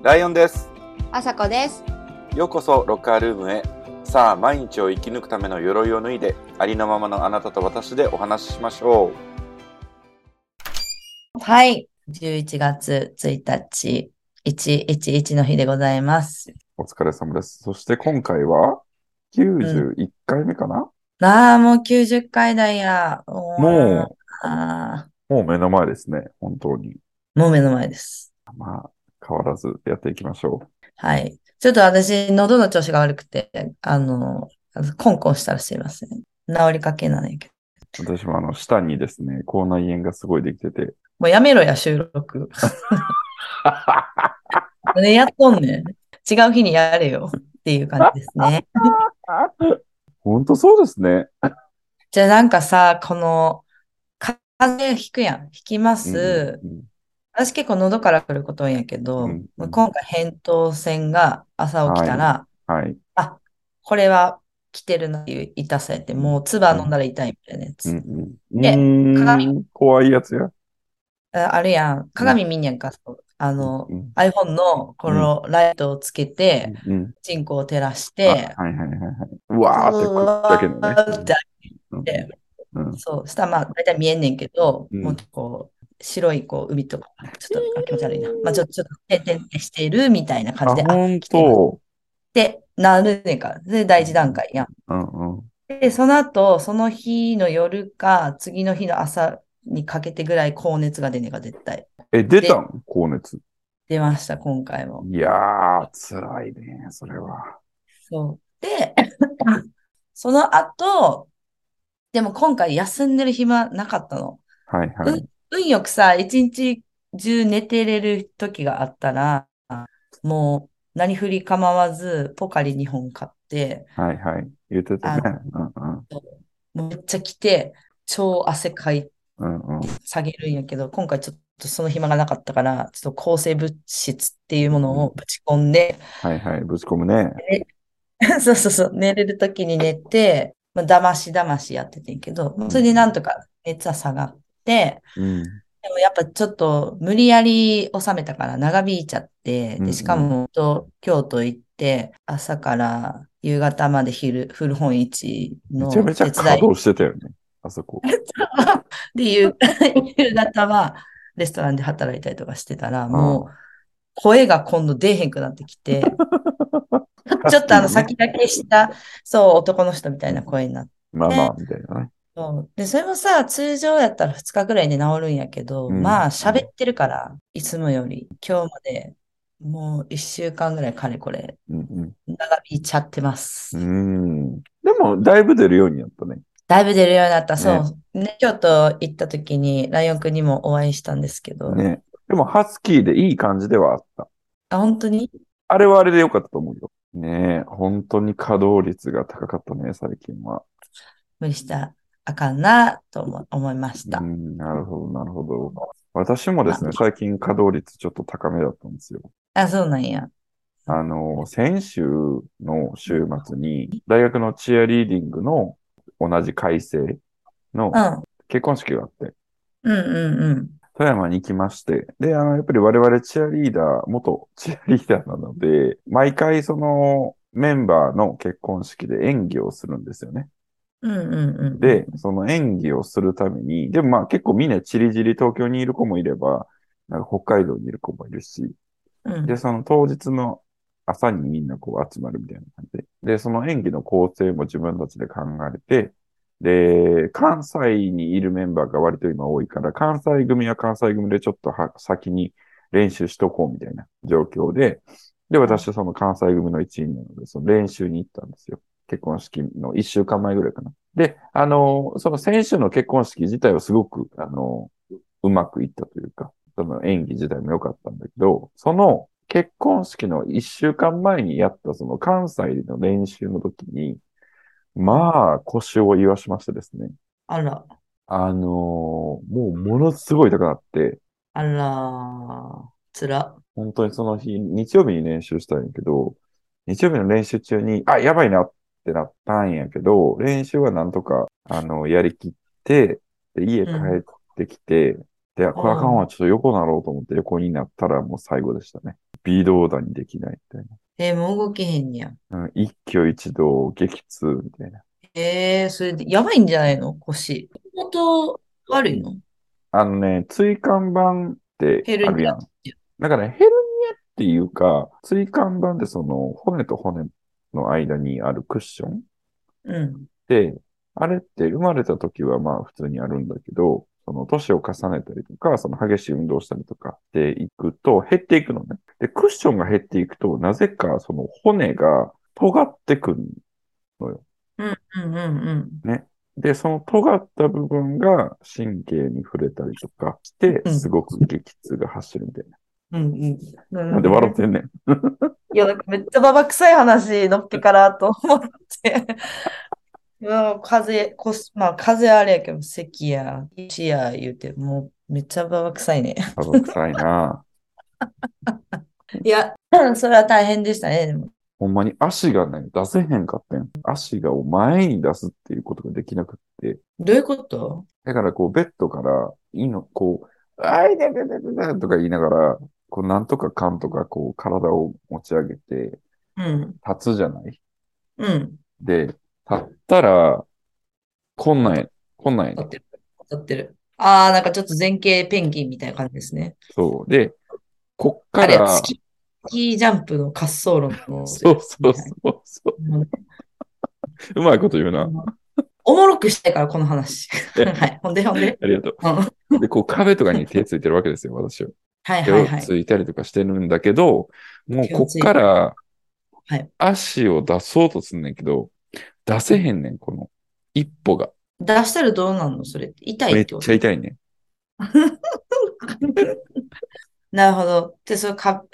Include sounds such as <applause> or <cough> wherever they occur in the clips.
ライオンです。あさこです。ようこそロッカールームへ。さあ、毎日を生き抜くための鎧を脱いで、ありのままのあなたと私でお話ししましょう。はい。11月1日、111の日でございます。お疲れ様です。そして今回は91回目かな、ああ、もう90回台や。もう、もう目の前ですね。本当に。ーもう目の前です。まあ、変わらずやっていきましょはい。ちょっと私、喉の調子が悪くて、あの、コンコンしたらすいません。治りかけなんやけど。う。私もあの、舌にですね、口内炎がすごいできてて。もうやめろや、収録。ね、<laughs> やっとんねん。違う日にやれよ。っていう感じですね。<laughs> 本当そうですね。じゃあなんかさ、この、風邪ひくやん。ひきます。うん私結構喉から来ることやけど、うんうん今回扁桃腺が朝起きたら、はい。これは来てるなっていう痛さやって、もう唾飲んだら痛いみたいなやつ。うんうん。でうーん鏡怖いやつや。ああるやん。鏡見んやんか。そうあの、うん iPhone のこのライトをつけて、うん。チンコを照らしあて、はいはいはいはい。うわーって食ったけどね。てうんうんそう、したらまあ、大体見えんねんけど、うんもうこう、白いこう海とか、ちょっとあ気持ち悪いな。まあ、ちょっと、ちょっと、点々ってしてるみたいな感あ、じで、あ、本当。ってなるねんから。で、第一段階やん。うんうん。で、その後、その日の夜か、次の日の朝にかけてぐらい高熱が出ねえか、絶対。え、出たん高熱。出ました、今回も。いやー、辛いね、それは。そう。で、その後、でも今回休んでる暇なかったの。はいはい。運よくさ、一日中寝てれる時があったら、もう何振り構わずポカリ2本買って、はいはい。言ってたね。うんうん。めっちゃ来て、超汗かいてうんうん。下げるんやけど、今回ちょっとその暇がなかったから、ちょっと抗生物質っていうものをぶち込んで、はいはい。ぶち込むね。<laughs> そうそうそう、寝れる時に寝て、まあ、だましだましやっててんけど、それでなんとか熱は下がって、うん。でもやっぱちょっと無理やり収めたから長引いちゃって、で、しかもと京都行って、朝から夕方まで昼、古本市のめちゃめちゃ手伝稼働してたよね。あそこ。い <laughs> で、夕 <laughs> 夕方はレストランで働いたりとかしてたら、もう声が今度出えへんくなってきて、<laughs> ちょっとあの先だけした、そう、男の人みたいな声になって。まあまあ、みたいなね。そうで、それもさ、通常やったら2日ぐらいで治るんやけど、うんまあ喋ってるから、いつもより、今日までもう1週間ぐらいかれこれ、うん長引いちゃってます。うん。うん。でも、だいぶ出るようになったね。だいぶ出るようになった。そう。ね、京都行った時に、ライオンくんにもお会いしたんですけど、ね。でも、ハスキーでいい感じではあった。あ、本当に？あれはあれでよかったと思うよ。ねえ、本当に稼働率が高かったね、最近は。無理したらあかんなと思思いましたう。ん、なるほど、なるほど。私もですね、最近稼働率ちょっと高めだったんですよ。あ、そうなんや。あの、先週の週末に、大学のチアリーディングの同じ改正のうん。結婚式があって、うんうんうん。富山に行きまして、で、あの、やっぱり我々チアリーダー、元チアリーダーなので、毎回そのメンバーの結婚式で演技をするんですよね。うんうんうん。で、その演技をするために、でもまあ結構みんなチリチリ東京にいる子もいれば、なんか北海道にいる子もいるし、うん、で、その当日の朝にみんなこう集まるみたいな感じで。で、その演技の構成も自分たちで考えて、で、関西にいるメンバーが割と今多いから、関西組は関西組でちょっとは先に練習しとこうみたいな状況で、で、私はその関西組の一員なので、その練習に行ったんですよ。結婚式の一週間前ぐらいかな。で、あの、その先週の結婚式自体はすごく、あの、うまくいったというか、その演技自体も良かったんだけど、その結婚式の一週間前にやったその関西の練習の時に、まあ腰を言わしましてですね。あら、あのーもうものすごい高くなって、あら、つら。本当にその日、日曜日に練習したんやけど、日曜日の練習中に、あ、やばいなってなったんやけど、練習はなんとか、あの、やりきって、で、家帰ってきて、で、これあかんわ、ちょっと横なろうと思って横になったらもう最後でしたね。微動だにできないみたいえーもう動けへんにや。な。うん、一挙一動、激痛みたいな。えー、それで、やばいんじゃないの？腰。本当悪いの？あのね、椎間板ってヘルニアあるやん。だから、ヘルニアっていうか、椎間板ってその骨と骨の間にあるクッション？うん。で、あれって生まれた時はまあ普通にあるんだけど、その年を重ねたりとか、その激しい運動をしたりとかしていくと減っていくのね。で、クッションが減っていくと、なぜかその骨が尖ってくる。うんうんうんで、その尖った部分が神経に触れたりとかしてう、んすごく激痛が走るみたいうん。うんうん。な。なんで笑ってんねん。<laughs> いや、なんかめっちゃババ臭い話のっけからと思って。いや、風邪、こす、まあ、風邪あれやけど、咳や、石や言うて、もうめっちゃババ臭いね。ババ臭いな。<laughs> いや、それは大変でしたね、でも。ほんまに足がね、出せへんかったん。足が前に出すっていうことができなくって。どういうこと？だからこう、ベッドから、いいの、こう、あいだだだだだとか言いながら、こう、なんとかかんとか、こう、体を持ち上げて、うん。立つじゃない？うん。で、立ったら、こんなんや、こんなんや立ってる。立ってる。ああ、なんかちょっと前傾ペンギンみたいな感じですね。そう。で、こっから、あれや、スキージャンプの滑走路の。<laughs> そうそうそうそう。うまいこと言うな。おもろくしたいから、この話。え <laughs> はい。ほんで、ほんで。ありがとうんう。で、こう、壁とかに手ついてるわけですよ、私は。手を。ついたりとかしてるんだけど、もうこっからはい、足を出そうとすんねんけど、出せへんねん、この一歩が。出したらどうなんの？それ。痛いめっってこと？ちゃ痛いねん。<laughs> なるほど。で、そのか、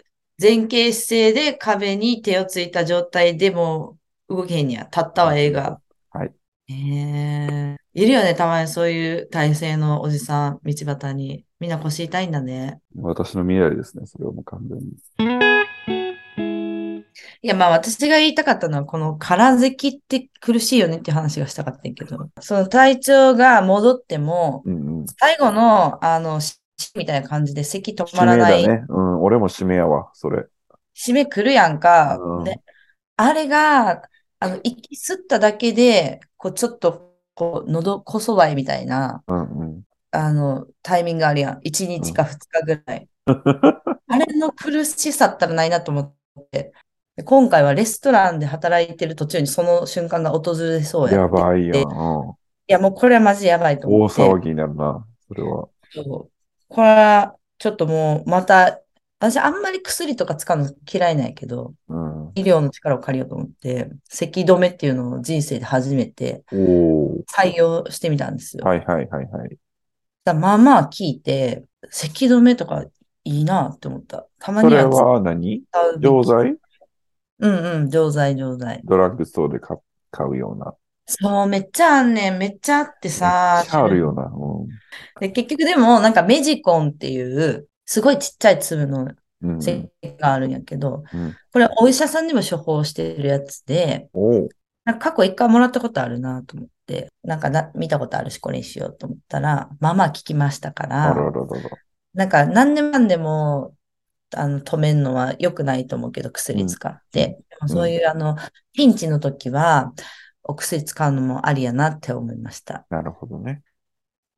前傾姿勢で壁に手をついた状態でも動けへんにや。立ったわ、映画。はい。ええいるよね、たまにそういう体勢のおじさん、道端に。みんな腰痛いんだね。私の未来ですね、それはもう完全に。いや、まあ私が言いたかったのは、この空咳って苦しいよねっていう話がしたかったけど、その体調が戻っても、うんうん。最後の、あの、しみたいな感じで咳止まらない。だね。うん、俺も締めやわ、それ。締め来るやんか。うんで、あれが、あの、息吸っただけで、こう、ちょっと、こう、喉こそばいみたいな、うんうん。あの、タイミングあるやん。1日か2日ぐらい。<laughs> あれの苦しさったらないなと思って。で今回はレストランで働いてる途中にその瞬間が訪れそうややばいやん。いうんや、もうこれはマジでやばいと大思って。騒ぎになるな、それは。そうこれは、ちょっともう、また、私あんまり薬とか使うの嫌いなんやけど、うん。医療の力を借りようと思って、咳止めっていうのを人生で初めて。採用してみたんですよ。はいはいはいはい。だまあまあ聞いて、咳止めとかいいなって思った。たまそれには何？錠剤？うんうん、錠剤、錠剤。ドラッグストアで買買うような。そう、めっちゃあんねん。めっちゃあってさめっちゃあるよな。うん。で、結局でも、なんかメジコンっていう、すごいちっちゃい粒のうん。咳があるんやけど、うんこれお医者さんにも処方してるやつで、なんか過去一回もらったことあるなと思って、なんかな見たことあるし、これにしようと思ったら、まあまあ効きましたかあら。なんか何年間でも、あの、止めるのは良くないと思うけど、薬使って。でもそういう、あの、ピンチの時は、お薬使うのもありやなって思いました。なるほどね。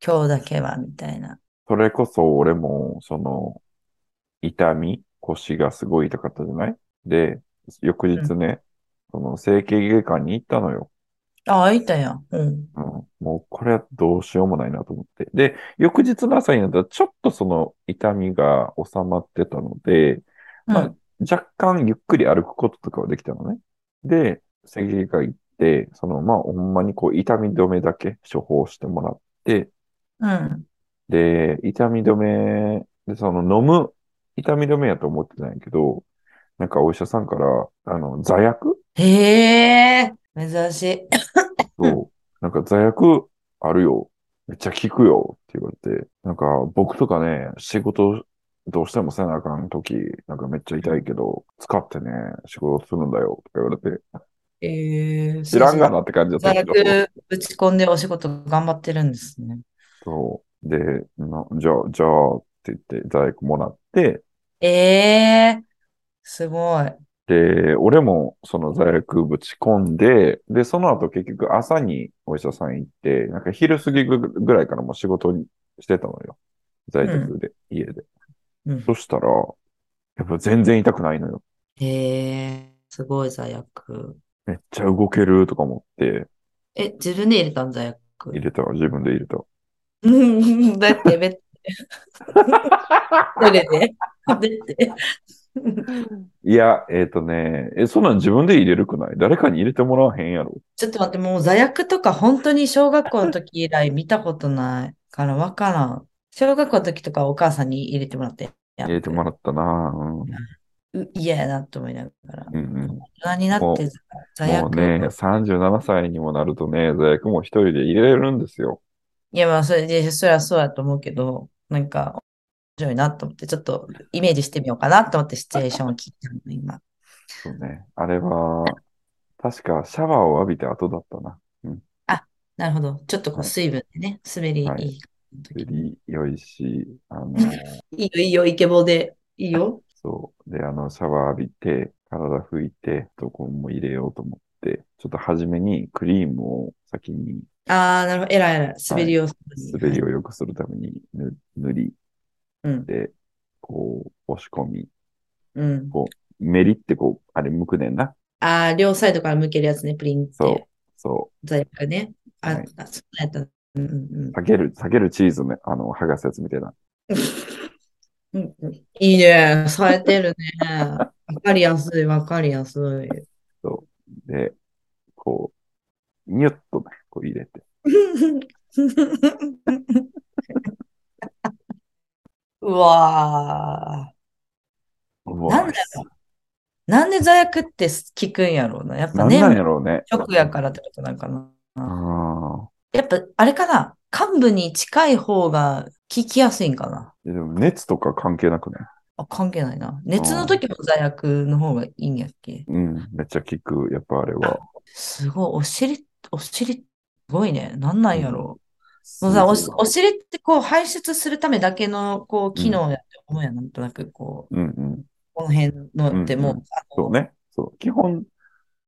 今日だけは、みたいな。それこそ俺も、その、痛み、腰がすごい痛かったじゃない？で、翌日ね、その整形外科に行ったのよ。ああ、いたやん。うん。うん。もうこれはどうしようもないなと思って。で、翌日の朝になったらちょっとその痛みが収まってたので、まあうん。若干ゆっくり歩くこととかはできたのね。で、整形外科行って、そのまあほんまにこう痛み止めだけ処方してもらって、うん。で、痛み止め、で、その飲む痛み止めやと思ってたんやけど、なんかお医者さんから、あの、座薬？へえ、珍しい。そう、なんか座薬あるよ。めっちゃ効くよ。って言われて、なんか僕とかね、仕事どうしてもせなあかんとき、なんかめっちゃ痛いけど、使ってね、仕事するんだよ。とか言われて、ええ、知らんがなって感じだった。座けど、薬打ち込んでお仕事頑張ってるんですね。そう。で、なじゃあ、じゃあって言って座薬もらって、ええすごい。で、俺もその座薬ぶち込んで、で、その後結局朝にお医者さん行って、なんか昼過ぎぐらいからもう仕事にしてたのよ。在宅で、家で。うん。そしたら、やっぱ全然痛くないのよ。へえ、すごい座薬。めっちゃ動けるとか思って、え、自分で入れたん座薬？入れたわ、自分で入れた。うん、<laughs> だって、<laughs> べって。どれでべって。いや、えっ、とね、え、そんなん自分で入れるくない？誰かに入れてもらわへんやろ。ちょっと待って、もう座薬とか本当に小学校の時以来見たことないからわからん。小学校の時とかお母さんに入れてもらって。入れてもらったなうん。う嫌やなと思いながら。うんうん。大人になって座もう薬。ね、37歳にもなるとね、座薬も一人で入れれるんですよ。いや、まあ、それで、それはそうやと思うけど、なんか、面白いなと思って、ちょっとイメージしてみようかなと思ってシチュエーションを聞いたの、今。そうね。あれは、確かシャワーを浴びて後だったな。なるほど。ちょっとこうはい水分でね、滑りいい。はいいより良いし、あの、<laughs> いよ、いいよ、イケボで。いいよ。そう。で、あの、シャワー浴びて、体拭いて、どこも入れようと思って、ちょっと初めにクリームを先にああ、なるほど。えらいえらい。滑りをするに。滑りを良くするために塗塗り、うん。で、こう、押し込み、うん。メリってこう、あれ剥くねんな。ああ、両サイドから向けるやつね、プリンっそうて。、そ座薬ね。あ、はいあそうやった。うんうんう。避ける、避けるチーズね、あの、剥がすやつみたいな。<laughs> うん。うんうんいいね。されてるね。<laughs> わかりやすい、わかりやすい。そう。で、こう、ニュッとね、こう入れて。<laughs> うわうー。なんわだろう。なんで座薬って効くんやろうな。やっぱね、なんなんやろうね。食やからってことなんかな。あやっぱ、あれかな。幹部に近い方が効きやすいんかな。あ。でも熱とか関係なくね。あ、関係ないな。熱の時も座薬の方がいいんやっけ？うん、めっちゃ効く。やっぱあれは。すごい。お尻、お尻、すごいね。なんなんやろすう。もうさ、おお尻ってこう排出するためだけのこう機能やって思うやん。なんとなくこう、うんうん。この辺のってもう、うんうんそうね。そう。基本、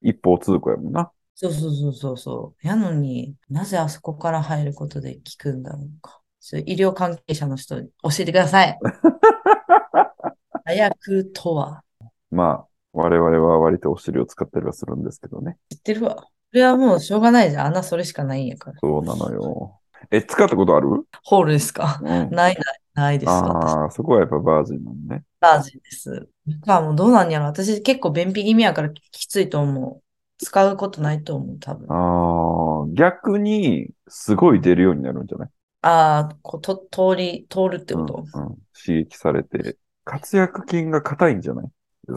一方通行やもんな。そうそうそうそうそう。やのになぜあそこから入ることで効くんだろうか。そう医療関係者の人に教えてください。<laughs> 座薬とはまあ、我々は割とお尻を使ったりはするんですけどね。知ってるわ。それはもうしょうがないじゃん。あんなそれしかないんやから。そうなのよ。え、使ったことある？ホールですか？うん。ないない、ないです。私ああ、そこはやっぱバージンなのね。バージンです。まあもうどうなんやろ。私結構便秘気味やからきついと思う。使うことないと思う、多分。ああ、逆に、すごい出るようになるんじゃない？ああ、こうと通り、通るってうんこと、うん。刺激されて、活躍筋が硬いんじゃない？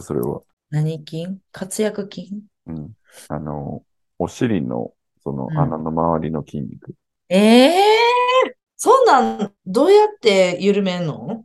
それは。何筋？活躍筋？うん。あの、お尻の、そのうん穴の周りの筋肉。ええそんなん、どうやって緩めんの？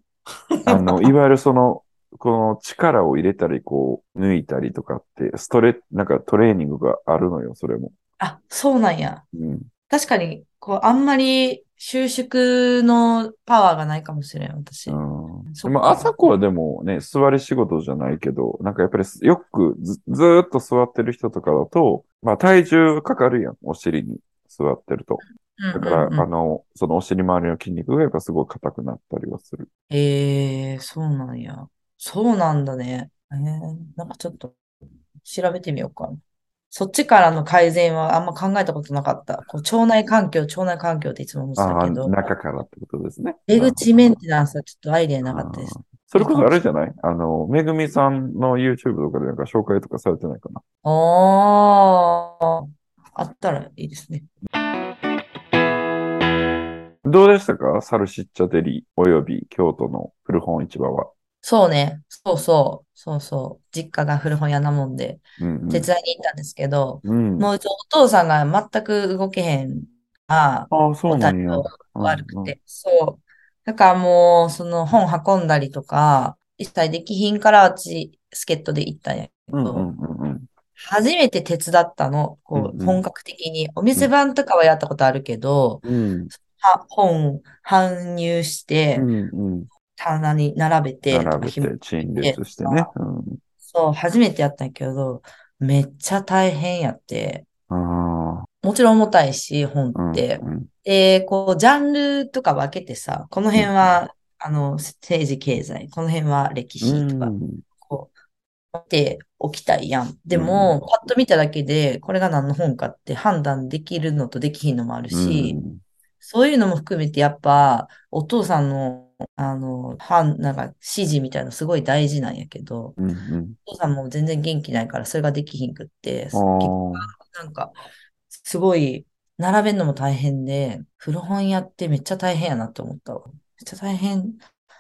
あの、<laughs> いわゆるその、この力を入れたり、こう、抜いたりとかって、ストレ、なんかトレーニングがあるのよ、それも。あ、そうなんや。うん。確かに、こう、あんまり収縮のパワーがないかもしれん、私。うん。そっかでも、朝子はでもね、座り仕事じゃないけど、なんかやっぱりよくずずーっと座ってる人とかだと、まあ体重かかるやん、お尻に座ってると。だから、あの、そのお尻周りの筋肉がやっぱすごい硬くなったりはする。ええそうなんや。そうなんだね。えー、なんかちょっと調べてみようかな。そっちからの改善はあんま考えたことなかった。こう腸内環境、腸内環境っていつも思ってたけど、中からってことですね。出口メンテナンスはちょっとアイデアなかったですど。それこそあれじゃない？あの、めぐみさんの YouTube とかでなんか紹介とかされてないかな？ああ、あったらいいですね。どうでしたか？サルシッチャデリおよび京都の古本市場は。そうね。そうそう。そうそう。実家が古本屋なもんで、うんうん手伝いに行ったんですけど、うん。もううちお父さんが全く動けへんあああ、そうなんや。悪くて。そう。だからもう、その本運んだりとか、一切できひんから、うち、助っ人で行ったんやけど、うんうんうんうん。初めて手伝ったの、こう、うんうん本格的に。お店番とかはやったことあるけど、うん。は本搬入してう、んうん。棚に並べて並べて紐陳列してね。うん。そう、初めてやったんやけど、めっちゃ大変やって、もちろん重たいし、本うん。って。うんで、こう、ジャンルとか分けてさ、この辺は、あの、政治経済、この辺は歴史とか、うんこう、っておきたいやん。でも、パッと見ただけで、これが何の本かって判断できるのとできひんのもあるし、そういうのも含めて、やっぱ、お父さんの、あの、判、なんか、指示みたいなのすごい大事なんやけど、うん。うん。お父さんも全然元気ないから、それができひんくって、ああ、なんか、すごい、並べるのも大変で、古本屋ってめっちゃ大変やなって思ったわ。めっちゃ大変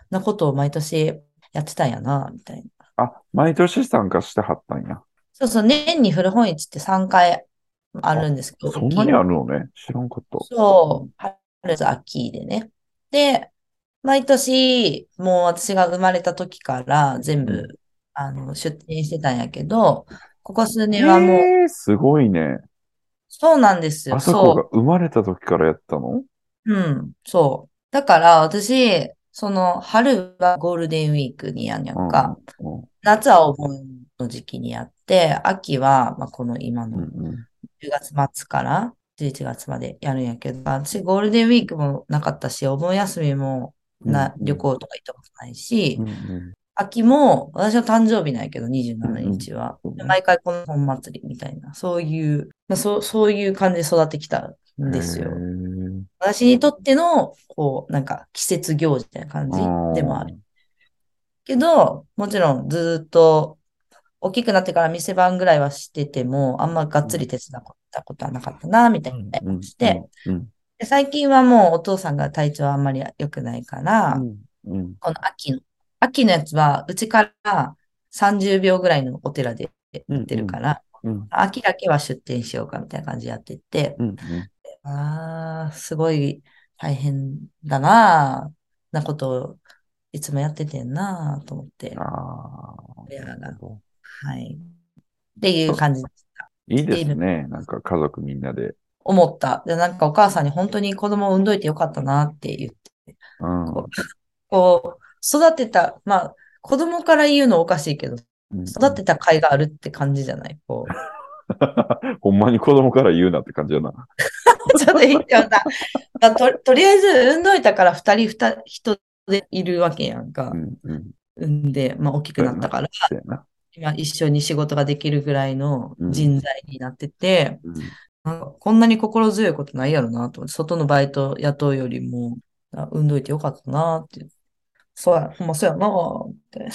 なことを毎年やってたんやな、みたいな。あ、毎年参加してはったんや。そうそう、年に古本市って3回あるんですけど、そんなにあるのね？知らんかった。そう、春と秋でね。で、毎年、もう私が生まれた時から全うん部、あの、出店してたんやけど、ここ数年はもう、えー、すごいね。そうなんですよ。あそこが生まれた時からやったの？うん、そう。だから私、その春はゴールデンウィークにやんやんか、うん夏はお盆の時期にやって、秋は、まあ、この今のうんうん10月末から11月までやるんやけど、私ゴールデンウィークもなかったし、お盆休みもな、うん旅行とか行ったことないしう、んうん。秋も私の誕生日なんやけど、27日は。うんうん。毎回この本祭りみたいな、そういう、まあ、そう、そういう感じで育ってきたんですよ。私にとっての、こう、なんか季節行事みたいな感じでもある。けど、もちろんずっと大きくなってから店番ぐらいはしてても、あんまがっつり手伝ったことはなかったな、みたいなうんして、うんで最近はもうお父さんが体調あんまり良くないから、うんうん。この秋の、秋のやつは、うちから30秒ぐらいのお寺で売ってるから、うん秋だけは出店しようかみたいな感じでやってて、うんああ、すごい大変だな、なことをいつもやっててんな、と思ってあ、あはい。っていう感じでした。いいですね。なんか家族みんなで。思った。で、なんかお母さんに本当に子供を産んどいてよかったなって言って、うんこう、こう育てた、まあ、子供から言うのおかしいけど、うん育てた甲斐があるって感じじゃない？こう。<laughs> ほんまに子供から言うなって感じやな。<laughs> ちょっと言ってもさ、まあと、とりあえず産んどいたから二人二人でいるわけやんかう。んうん。産んで、まあ大きくなったから。今一緒に仕事ができるぐらいの人材になってて、うんこんなに心強いことないやろなと思って、外のバイト雇うよりも、あ産んどいてよかったなって。そうや、ほんまそうやなって。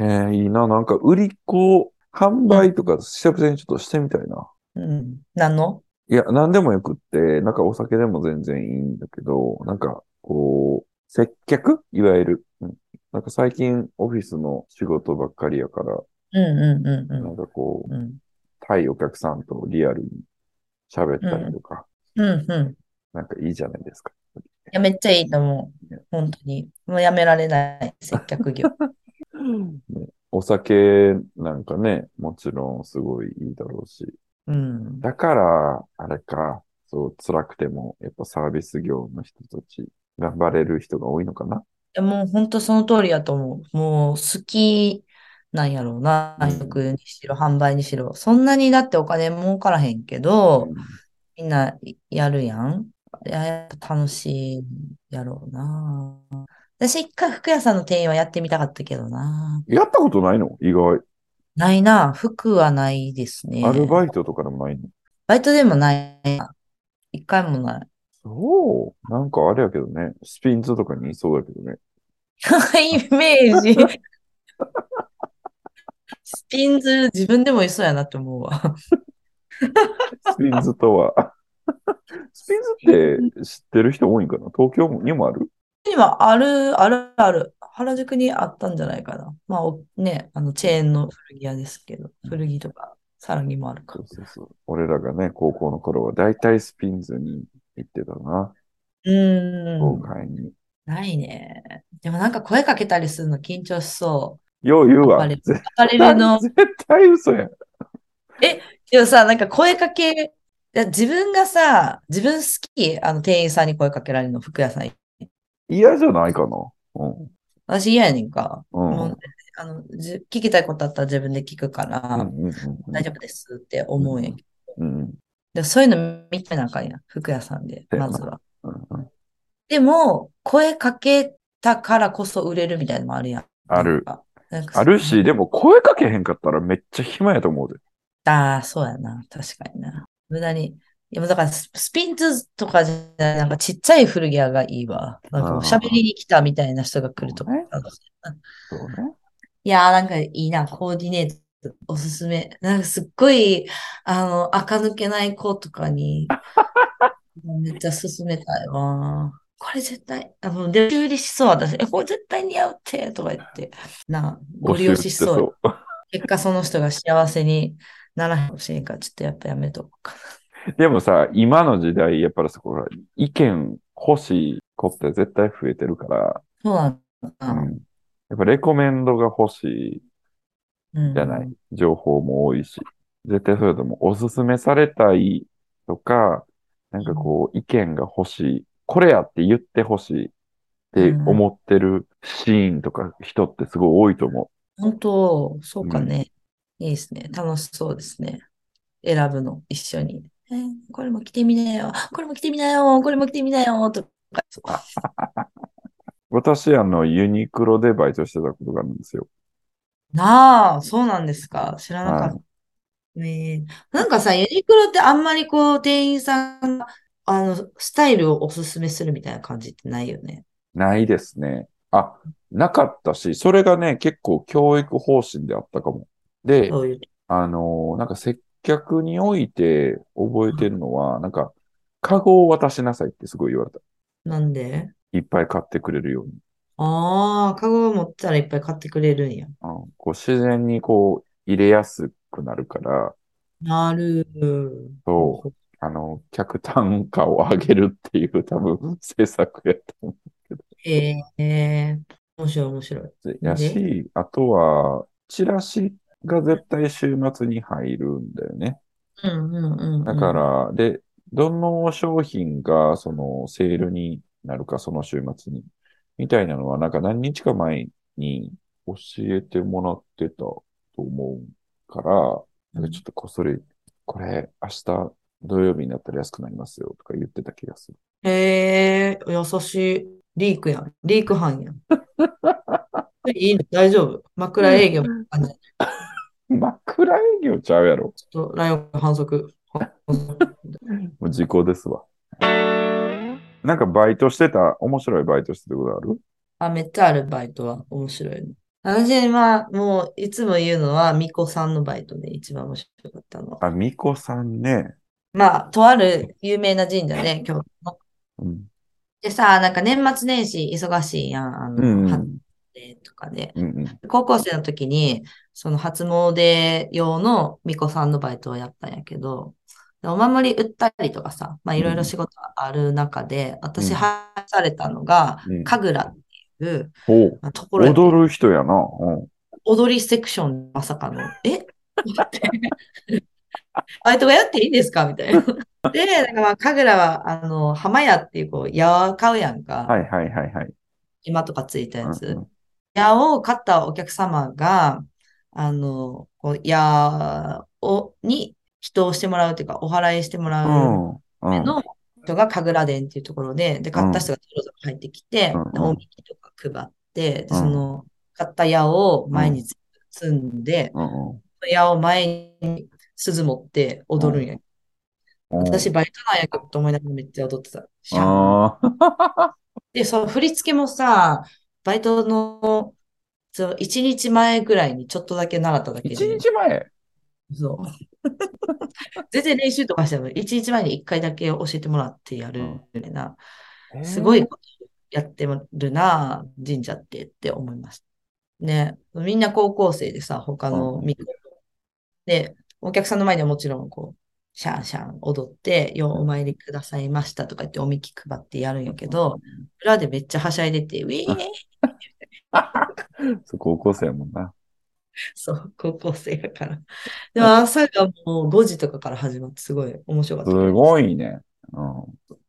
へ <laughs> え、いいな。なんか売り子、販売とか試着店ちょっとしてみたいな。うん。何の？いや、何でもよくって、なんかお酒でも全然いいんだけど、なんか、こう、接客？いわゆる。うんなんか最近オフィスの仕事ばっかりやから、うんうんうんうなんかこう、ん。うん対お客さんとリアルに喋ったりとか、うんうん。なんかいいじゃないですか。いや、めっちゃいいと思う。本当に。もうやめられない接客業。<laughs> ねお酒なんかね、もちろんすごいいいだろうし。うん。だから、あれか、そう、辛くても、やっぱサービス業の人たち、頑張れる人が多いのかな。いや、もう本当その通りやと思う。もう好きなんやろうな。うん食にしろ、販売にしろ。そんなにだってお金儲からへんけど、みんなやるやん。いや、やっぱ楽しいやろうな。私一回服屋さんの店員はやってみたかったけどな。やったことないの？意外。ないな。服はないですね。アルバイトとかでもないの？バイトでもないな。一回もない。そう。なんかあれやけどね。スピンズとかにいそうだけどね。<laughs> イメージ。<laughs> スピンズ、自分でもいそうやなって思うわ。スピンズとは。<laughs> スピンズって知ってる人多いんかな？東京にもある？今、ある、ある、ある。原宿にあったんじゃないかな。まあ、おね、あの、チェーンの古着屋ですけど、古着とか、さらにもあるかそう。そうそう。俺らがね、高校の頃は大体スピンズに行ってたな。うー豪ん。快に。ないね。でもなんか声かけたりするの緊張しそよう言うわ。アパレル絶う。アパレルの、絶対嘘やん。でもさ、なんか声かけ、自分がさ、自分好き、あの、店員さんに声かけられるの、服屋さん。嫌じゃないかな。うん。私嫌やねんか。うん。あのじ聞きたいことあったら自分で聞くから、うんうんうん大丈夫ですって思うんやけど。うんうんでそういうの見てなあかんやん。服屋さんで、まずは。うんうんでも、声かけたからこそ売れるみたいなのもあるやん。ある。あるし、でも声かけへんかったらめっちゃ暇やと思うで。ああ、そうやな。確かにな。無駄に。いや、だからス、スピンズとかじゃない、なんかちっちゃい古着屋がいいわ。なんか喋りに来たみたいな人が来るとか。そうね。いやー、なんかいいな、コーディネートおすすめ。なんかすっごい、あの、垢抜けない子とかに、<laughs> めっちゃ勧めたいわ。これ絶対、あの、で、修理しそう、私。え、これ絶対似合うって、とか言って。な、ご利用ししそう。募集して結果その人が幸せにならへんかもしれんから、ちょっとやっぱやめとこうかそうでもさ、今の時代、やっぱりそこら、意見欲しい子って絶対増えてるから、な。そうなんうだ。ん。やっぱレコメンドが欲しいうんじゃない。情報も多いし。絶対それともおすすめされたいとか、なんかこう意見が欲しい。これやって言って欲しいって思ってるシーンとか人ってすごい多いと思本当、そうかね。いいですね。楽しそうですね。選ぶの、一緒に。えーこれも着てみなよ。これも着てみなよ。これも着てみなよ。とか。う。<laughs> 私、あの、ユニクロでバイトしてたことがあるんですよ。なあ、そうなんですか？知らなかはった。ねえなんかさ、ユニクロってあんまりこう、店員さんが、あの、スタイルをおすすめするみたいな感じってないよね？ないですね。あ、なかったし、それがね、結構教育方針であったかも。で、そういう。あのーなんか接客において覚えてるのは、なんか、カゴを渡しなさいってすごい言われた。なんで？いっぱい買ってくれるように。ああ、カゴを持ったらいっぱい買ってくれるんや。うん、こう自然にこう入れやすくなるから、なる。そう、あの、客単価を上げるっていう多分政策やと思ええ面白い面白い。う。やし、あとは、チラシが絶対週末に入るんだよね。うんうんうんうん。だから、で、どの商品がそのセールになるか、その週末に、みたいなのは、なんか何日か前に教えてもらってたと思うから、なんかちょっとこっそり、これ明日土曜日になったら安くなりますよとか言ってた気がする。へえ、優しい。リークやん。リーク犯やん。<laughs> いいの大丈夫。枕営業も枕営業ちゃうやろ。ょっとライオン反則。<laughs> もう時効ですわ。なんかバイトしてた、面白いバイトしてたことある？あ、めっちゃあるバイトは面白いの。私はもういつも言うのは、巫女さんのバイトで一番面白かったのは。あ、巫女さんね。まあ、とある有名な神社ね、京都の。うん。でさ、なんか年末年始忙しいやん。あうの、ん。初詣とかで。うんうん。高校生の時に、その初詣用の巫女さんのバイトをやったんやけど、お守り売ったりとかさ、まあいろいろ仕事ある中で、私、うんはされたのがうん、神楽っていう。ところや踊る人やな。うん。踊りセクション、まさかの、え？バイトがやっていいんですか？みたいな。<laughs> で、なんかまあ、神楽は、あの、浜屋っていう、こう、矢を買うやんか。はいはいはいはい。今とかついたやつ。うんうん矢を買ったお客様が、あの、こう矢を、に人をしてもらうというか、お祓いしてもらう。ための人が神楽殿っていうところで、で、買った人がゾロゾロ入ってきて、うんうんでおみきとか配って、で、うんその、買った矢を前に積んで、矢を前に鈴持って踊るんや。うん。私、バイトなんやけどと思いながらめっちゃ踊ってた。で、その振り付けもさ、バイトの、そう、一日前ぐらいにちょっとだけ習っただけ一で、日前？そう。全然練習とかしても、一日前に一回だけ教えてもらってやるみたいな、すごいことやってるな、神社ってって思いました。ね、みんな高校生でさ、他のうん。みで、お客さんの前ではもちろん、こう、シャンシャン踊って、ようお参りくださいましたとか言っておみき配ってやるんやけど、裏でめっちゃはしゃいでて、ウィー <laughs> 高校生やもんな。<laughs> そう、高校生やから。でも朝がもう5時とかから始まってすごい面白かった。すごいね。うん。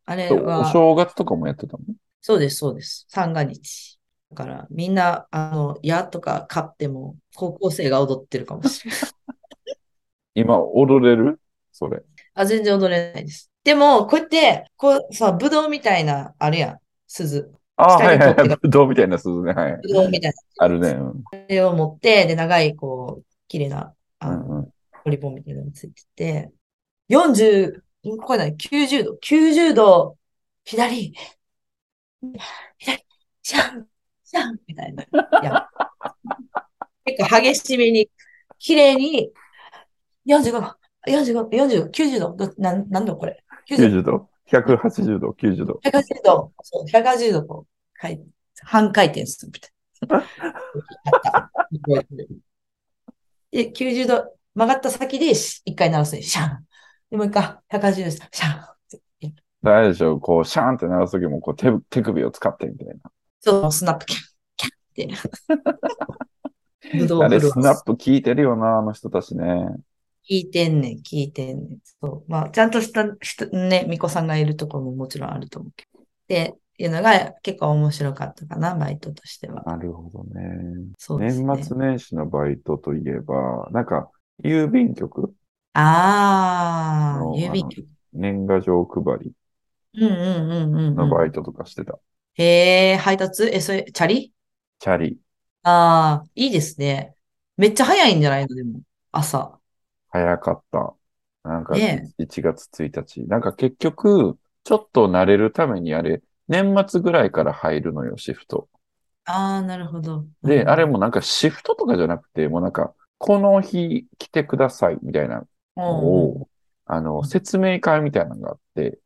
あれおは、正月とかもやってたの？そうです、そうです。三が日。から、みんな、あの、矢とか買っても、高校生が踊ってるかもしれない。<laughs> 今、踊れる？それ。あ、全然踊れないです。でも、こうやって、こうさ、ぶどうみたいな、あるやん、鈴。ああ、はいはいはい。どうみたいな鈴ね。はい。ぶどうみたいあるね。うん。な。それを持って、で、長い、こう、綺麗な、あの、うんうん。ポリポンみたいなのがついてて、40、ここだね、90度、90度、左、左、シャン、シャン、みたいな。いや、結構激しめに、綺麗に、45度、45度、40度、90度、どなん、なんだこれ？90度、90度 ?180 度 ?90 度。180度、そう、180度、こう、かい半回転するみたいな。<laughs> で、90度曲がった先でし一回鳴らすね。シャン。で、もう一回、180度、シャン。あれでしょ、こう、シャーンって鳴らすときも、こう手、手首を使ってみたいな。そう、スナップ、キャン、キャンって。<laughs> あれ、スナップ効いてるよな、あの人たちね。聞いてんねん、聞いてんねん。そう。まあ、ちゃんとした人、ね、巫女さんがいるところももちろんあると思うけど。っていうのが結構面白かったかな、バイトとしては。なるほどね。そうですね。年末年始のバイトといえば、なんか、郵便局？ああ、の郵便局。年賀状配りうんうんうんうんうん。のバイトとかしてた。へえ、配達？え、それ、チャリ？チャリ。ああ、いいですね。めっちゃ早いんじゃないの？でも、朝。早かった。なんか、ね1月1日。なんか結局、ちょっと慣れるためにあれ、年末ぐらいから入るのよ、シフト。ああ、なるほど。で、うんあれもなんかシフトとかじゃなくて、もうなんか、この日来てくださいみたいなのうんを、あの、説明会みたいなのがあって、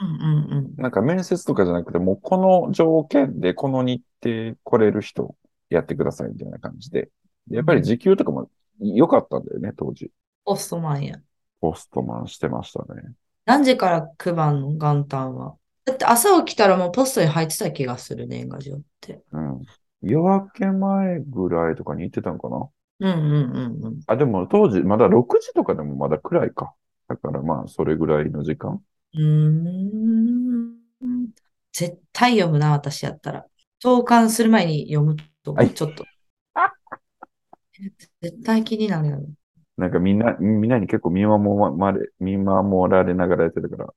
うんうんなんか面接とかじゃなくて、もうこの条件でこの日程来れる人やってくださいみたいな感じで。でやっぱり時給とかも良かったんだよね、当時。ポストマンや。ポストマンしてましたね。何時から配るの？元旦は。だって朝起きたらもうポストに入ってた気がする年賀状って。うん。夜明け前ぐらいとかに行ってたのかなうんうんうんうん。あ、でも当時まだ6時とかでもまだ暗いか。だからまあ、それぐらいの時間。うーん。絶対読むな、私やったら。投函する前に読むとはい、ちょっと。絶対気になるよ。なんかみんな、みんなに結構見守られ、見守られながらやってたから。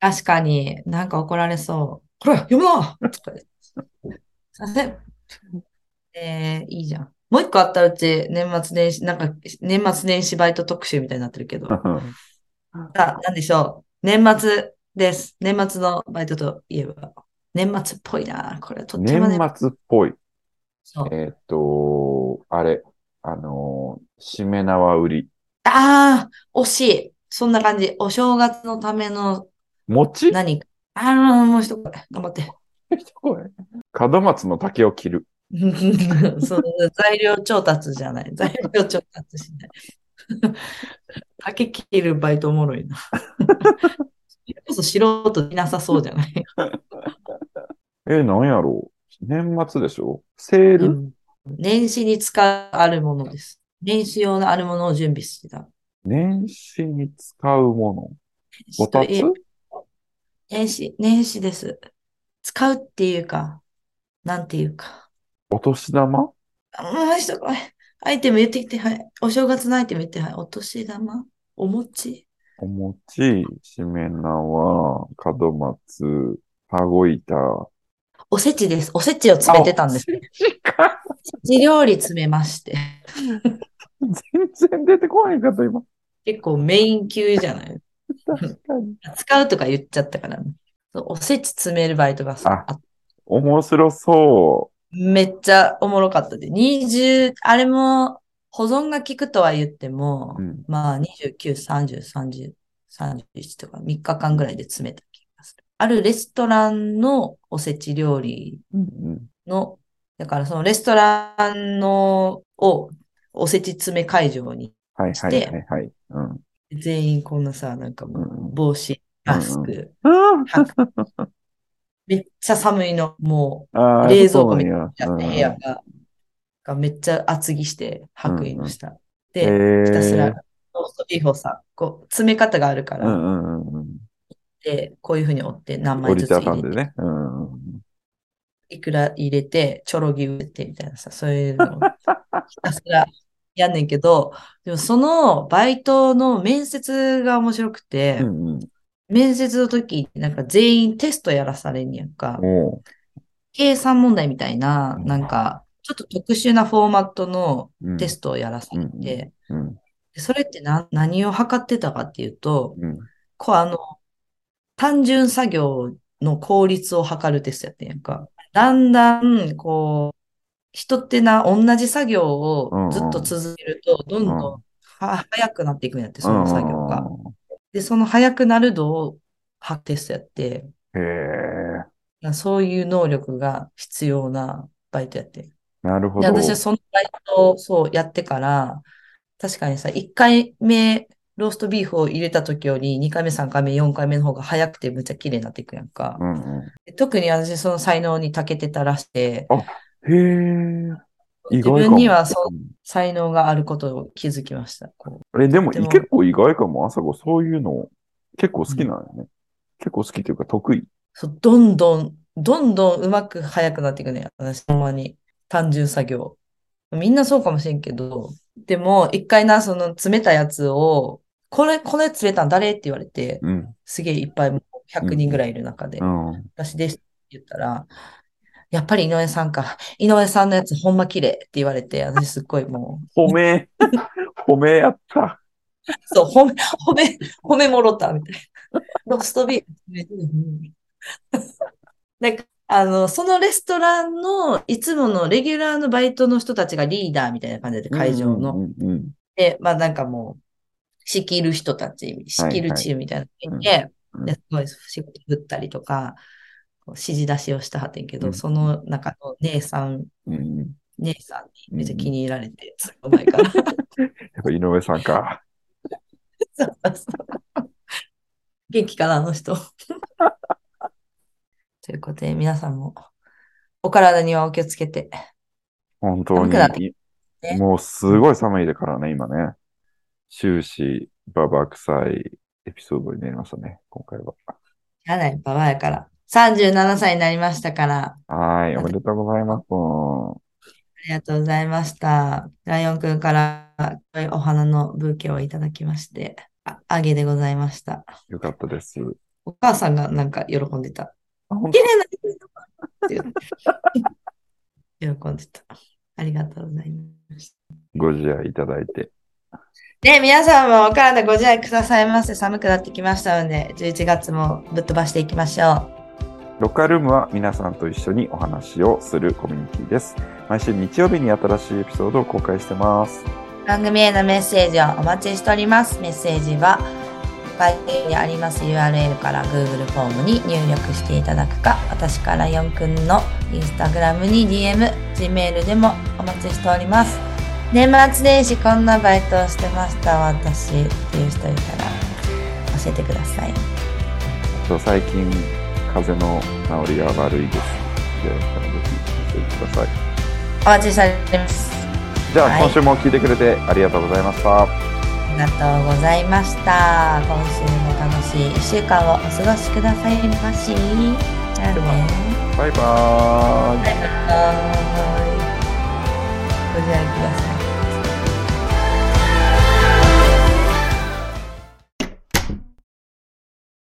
確かに、なんか怒られそう。これ、読むなとか言ってすいません。<laughs> えー、いいじゃん。もう一個あったうち、年末年始、なんか、年末年始バイト特集みたいになってるけど。さ <laughs> あ、なんでしょう。年末です。年末のバイトといえば。年末っぽいな。これ、とってもね。年末っぽい。えーっと、あれ、あのー、しめ縄売り。ああ、惜しい。そんな感じ。お正月のための餅？何？か。あの、もう一声。頑張って。門松の竹を切る。<laughs> そう、材料調達じゃない。材料調達しない。<laughs> 竹切るバイトおもろいな。それこそ素人いなさそうじゃない？<laughs> え、なんやろう。年末でしょ？セール、うん年始に使うあるものです。年始用のあるものを準備してた。年始に使うもの。こたつ？え年始、年始です。使うっていうか、なんていうか。お年玉？あ、もう一声。アイテム言ってきて、はい。お正月のアイテム言って、はい。お年玉？お餅？お餅、しめ縄、門松、羽子板。おせちです。おせちを詰めてたんです。おせち料理詰めまして。全然出てこないかと今。結構メイン級じゃない？確かに。使うとか言っちゃったからね。おせち詰めるバイトがさ、ああ面白そめっちゃおもろかったで。20、あれも保存が効くとは言っても、う。うん。まあ29、30、30、31とか3日間ぐらいで詰めた。あるレストランのおせち料理うんの、だからそのレストランのをおせち詰め会場にはいはいしてはいはい。うん。全員こんなさ、なんかもううん帽子、マスク、あめっちゃ寒いの、もあー、冷蔵庫みそうう、な。部屋が、がめっちゃ厚着して、白衣の下。うんで、へひたすらー、ローストビーフをさ、こう、詰め方があるから、うんうんうんうん。で、こういうふうに折って何枚折りずつ入んでね。うん。いくら入れて、ちょろぎ売ってみたいなさ、そういうのを <laughs> ひたすらやんねんけど、でもそのバイトの面接が面白くて、うんうん。面接の時、なんか全員テストやらされんやんか。おう計算問題みたいな、うんなんか、ちょっと特殊なフォーマットのうん。テストをやらされて、うん。でそれってな何を測ってたかっていうと、うん。こうあの、単純作業の効率を測るテストやってんやんか。だんだん、こう、人ってな、同じ作業をずっと続けると、どんどんは早くなっていくんやって、その作業が。で、その早くなる度を測るテストやって、へえ。そういう能力が必要なバイトやって。で、なるほど。私はそのバイトをそうやってから、確かにさ、1回目、ローストビーフを入れた時より、2回目、3回目、4回目の方が早くてむっちゃ綺麗になっていくやんか。うんうん。で特に私その才能に長けてたらして、へえ。意自。分にはそうん才能があることを気づきました。こうえ、でも結構意外かも、朝子。そういうの結構好きなんよね。結構好きというか得意。そうどんどん、どんどんうまく早くなっていくね。私、ほんまに。単純作業。みんなそうかもしれんけど、でも、一回な、その詰めたやつを、これ、これ詰めたん誰って言われて、うん。すげえいっぱい、もう100人ぐらいいる中でう、ん。私ですって言ったら、やっぱり井上さんか。井上さんのやつほんま綺麗って言われて、私すっごいも褒め、<laughs> 褒めやった。う、そう、褒め、褒め、褒めもろたみたいな。ロストビーフめっちゃうんなんか、あの、そのレストランのいつものレギュラーのバイトの人たちがリーダーみたいな感じで会場の。で、まあなんかもう、仕切る人たち、仕切るチームみたいなのがいて、うんですごい仕事振ったりとか、指示出しをしたはってんけど、うんその中の姉さん、うんうん。姉さんにめっちゃ気に入られて、すごい前から。やっぱ井上さんか。<laughs> そうそうそう元気かな、あの人。<laughs> ということで、皆さんもお体にはお気をつけて。本当に。ねもうすごい寒いでからね、今ね。終始、ババ臭いエピソードになりましたね、今回は。じゃない、ババアやから。37歳になりましたから、はい、おめでとうございます。ありがとうございました。ライオンくんからお花のブーケをいただきまして、あ、あげでございました。よかったです。お母さんがなんか喜んでた。綺麗な喜んでた。ありがとうございます。ご自愛いただいて。で、皆さんもお体ご自愛くださいませ。寒くなってきましたので、11月もぶっ飛ばしていきましょロッカールームは皆さんと一緒にお話をするコミュニティです。毎週日曜日に新しいエピソードを公開してます。う。番組へのメッセージをお待ちしております。メッセージは、概要欄にあります URL から Google フォームに入力していただくか、私から4くんの Instagram に DM、Gmail でもお待ちしております。年末年始こんなバイトをしてました私っていう人いたら教えてください。最近、風邪の治りが悪いです。で、ぜひ教えてください。お待ちしております。じゃあ、はい今週も聞いてくれてありがとうございました。ありがとうございました。今週も楽しい1週間をお過ごしくださいまし。じゃあね。バイバーイ。バイバイ。ご自愛ください。